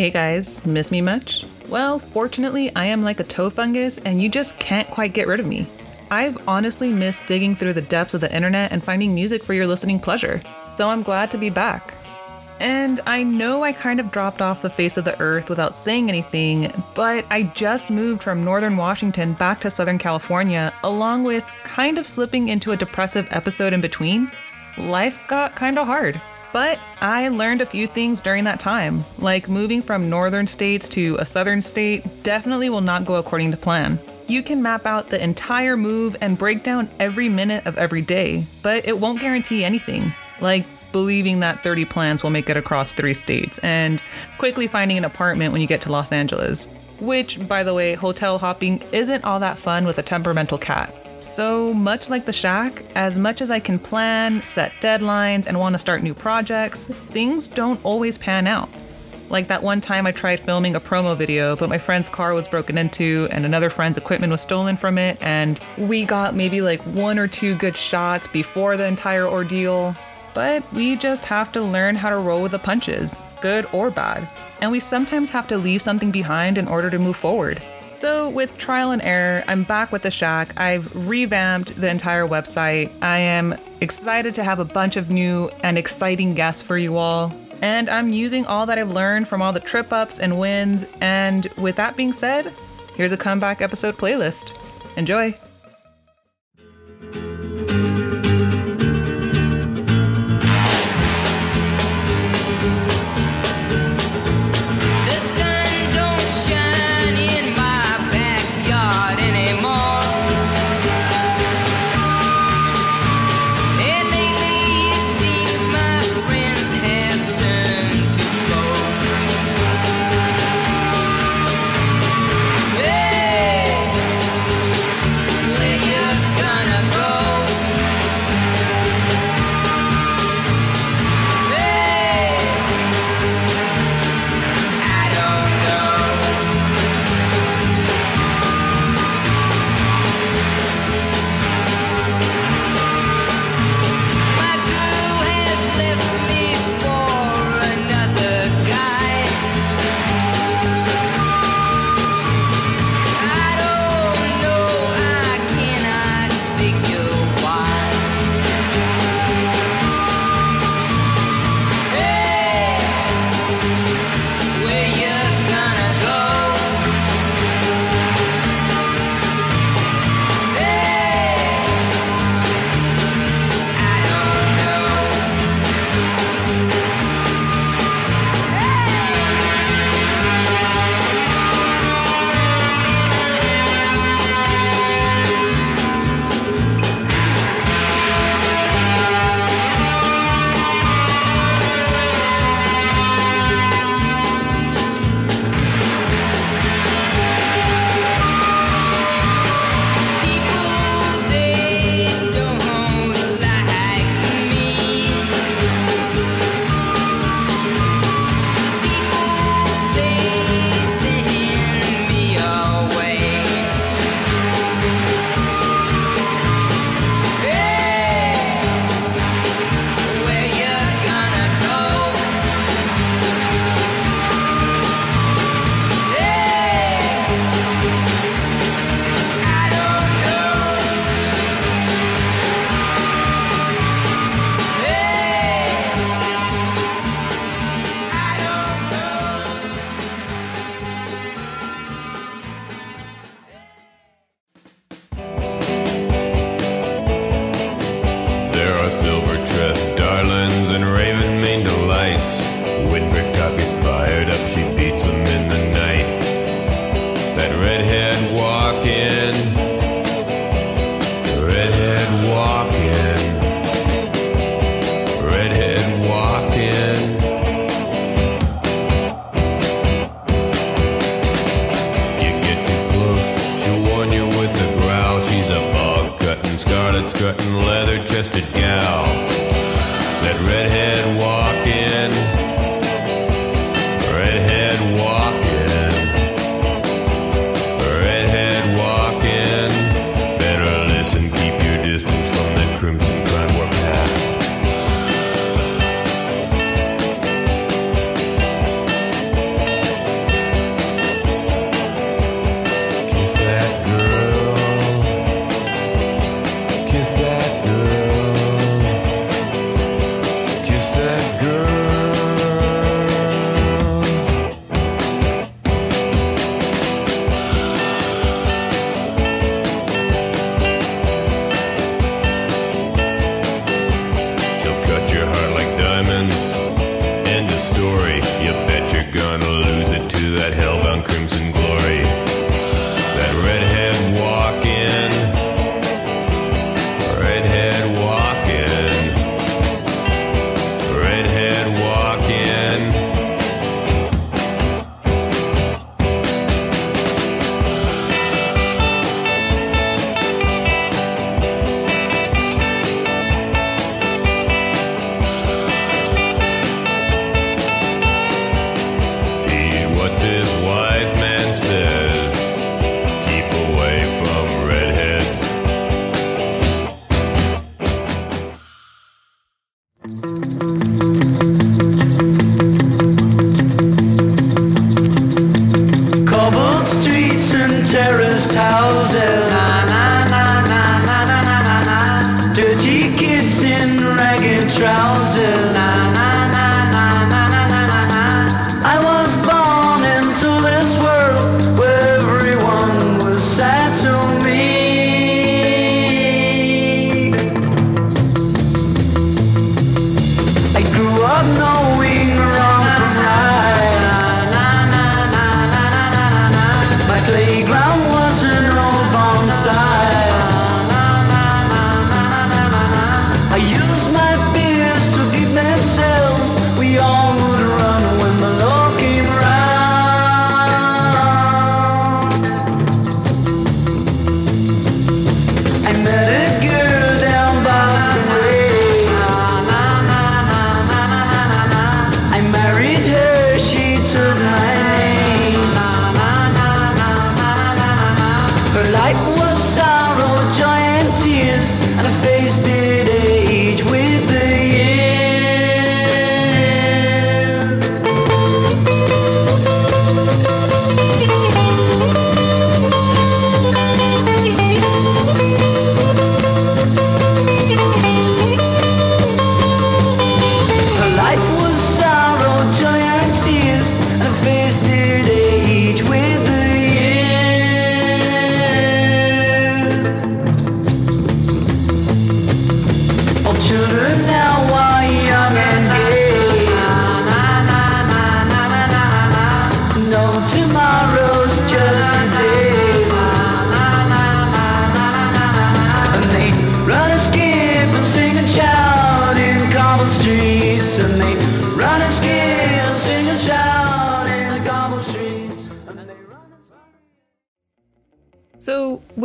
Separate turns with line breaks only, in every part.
Hey guys, miss me much? Well, fortunately, I am like a toe fungus and you just can't quite get rid of me. I've honestly missed digging through the depths of the internet and finding music for your listening pleasure, so I'm glad to be back. And I know I kind of dropped off the face of the earth without saying anything, but I just moved from northern Washington back to southern California, along with kind of slipping into a depressive episode in between. Life got kind of hard. But I learned a few things during that time, like moving from northern states to a southern state definitely will not go according to plan. You can map out the entire move and break down every minute of every day, but it won't guarantee anything. Like believing that 30 plans will make it across three states, and quickly finding an apartment when you get to Los Angeles. Which, by the way, hotel hopping isn't all that fun with a temperamental cat. So, much like the shack, as much as I can plan, set deadlines, and want to start new projects, things don't always pan out. Like that one time I tried filming a promo video, but my friend's car was broken into and another friend's equipment was stolen from it, and we got maybe like one or two good shots before the entire ordeal. But we just have to learn how to roll with the punches, good or bad. And we sometimes have to leave something behind in order to move forward. So, with trial and error, I'm back with the Shack. I've revamped the entire website. I am excited to have a bunch of new and exciting guests for you all. And I'm using all that I've learned from all the trip ups and wins. And with that being said, here's a comeback episode playlist. Enjoy!
walking.
Playground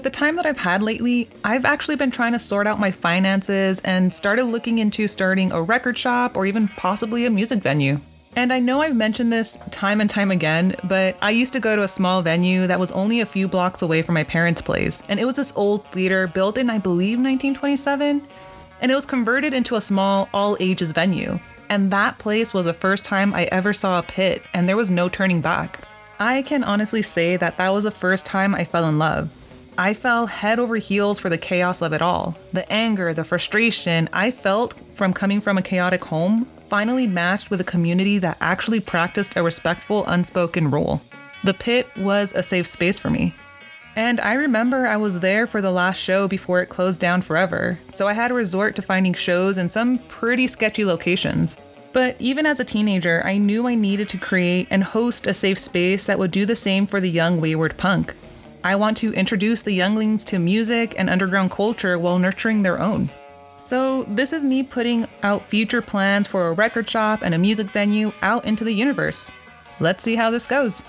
with the
time that I've had lately, I've actually been trying to sort out my finances and started looking into starting a record shop or even possibly a music venue. And I know I've mentioned this time and time again, but I used to go to a small venue that was only a few blocks away from my parents' place. And it was this old theater built in, I believe, 1927. And it was converted into a small, all ages venue. And that place was the first time I ever saw a pit, and there was no turning back. I can honestly say that that was the first time I fell in love. I fell head over heels for the chaos of it all. The anger, the frustration I felt from coming from a chaotic home finally matched with a community that actually practiced a respectful, unspoken rule. The pit was a safe space for me. And I remember I was there for the last show before it closed down forever, so I had to resort to finding shows in some pretty sketchy locations. But even as a teenager, I knew I needed to create and host a safe space that would do the same for the young wayward punk. I want to introduce the younglings to music and underground culture while nurturing their own. So, this is me putting out future plans for a record shop and a music venue out into the universe. Let's see how this goes.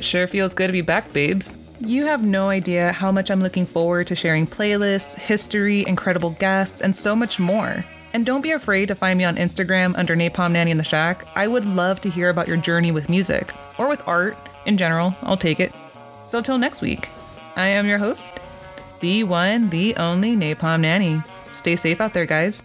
It sure feels good to be back, babes. You have no idea how much I'm looking forward to sharing playlists, history, incredible guests, and so much more. And don't be afraid to find me on Instagram under Napalm Nanny in the Shack. I would love to hear about your journey with music or with art in general. I'll take it. So till next week, I am your host, the one, the only Napalm Nanny. Stay safe out there, guys.